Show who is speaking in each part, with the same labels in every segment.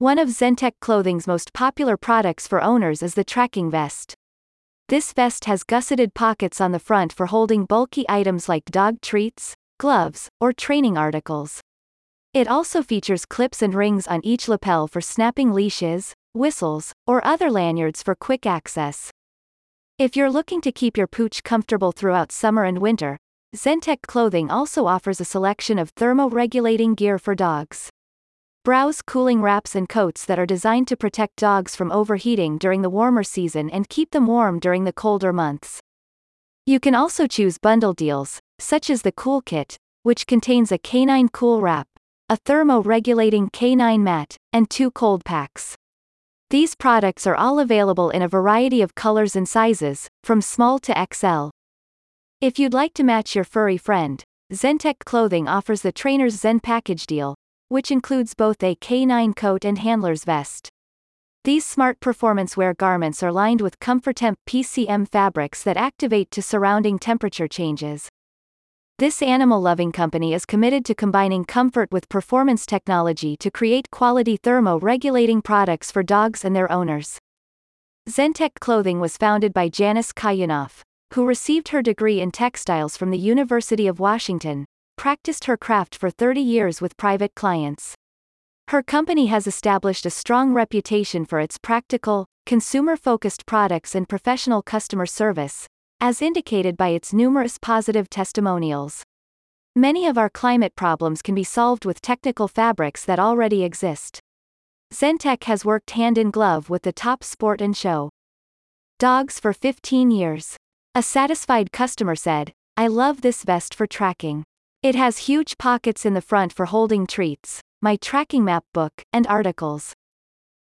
Speaker 1: One of Zentek Clothing's most popular products for owners is the tracking vest. This vest has gusseted pockets on the front for holding bulky items like dog treats, gloves, or training articles. It also features clips and rings on each lapel for snapping leashes, whistles, or other lanyards for quick access. If you're looking to keep your pooch comfortable throughout summer and winter, Zentek Clothing also offers a selection of thermo-regulating gear for dogs. Browse cooling wraps and coats that are designed to protect dogs from overheating during the warmer season and keep them warm during the colder months. You can also choose bundle deals, such as the Cool Kit, which contains a canine cool wrap, a thermo-regulating canine mat, and two cold packs. These products are all available in a variety of colors and sizes, from small to XL. If you'd like to match your furry friend, Zentek Clothing offers the Trainer's Zen Package deal, which includes both a canine coat and handler's vest. These smart performance wear garments are lined with ComforTemp PCM fabrics that activate to surrounding temperature changes. This animal-loving company is committed to combining comfort with performance technology to create quality thermo-regulating products for dogs and their owners. Zentek Clothing was founded by Janice Kayunoff, who received her degree in textiles from the University of Washington, practiced her craft for 30 years with private clients. Her company has established a strong reputation for its practical, consumer-focused products and professional customer service, as indicated by its numerous positive testimonials. Many of our climate problems can be solved with technical fabrics that already exist. Zentek has worked hand in glove with the top sport and show dogs for 15 years. A satisfied customer said, I love this vest for tracking. It has huge pockets in the front for holding treats, my tracking map book, and articles.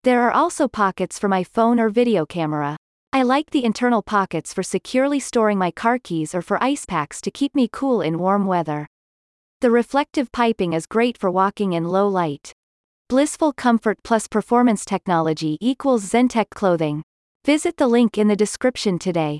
Speaker 1: There are also pockets for my phone or video camera. I like the internal pockets for securely storing my car keys or for ice packs to keep me cool in warm weather. The reflective piping is great for walking in low light. Blissful comfort plus performance technology equals Zentek clothing. Visit the link in the description today.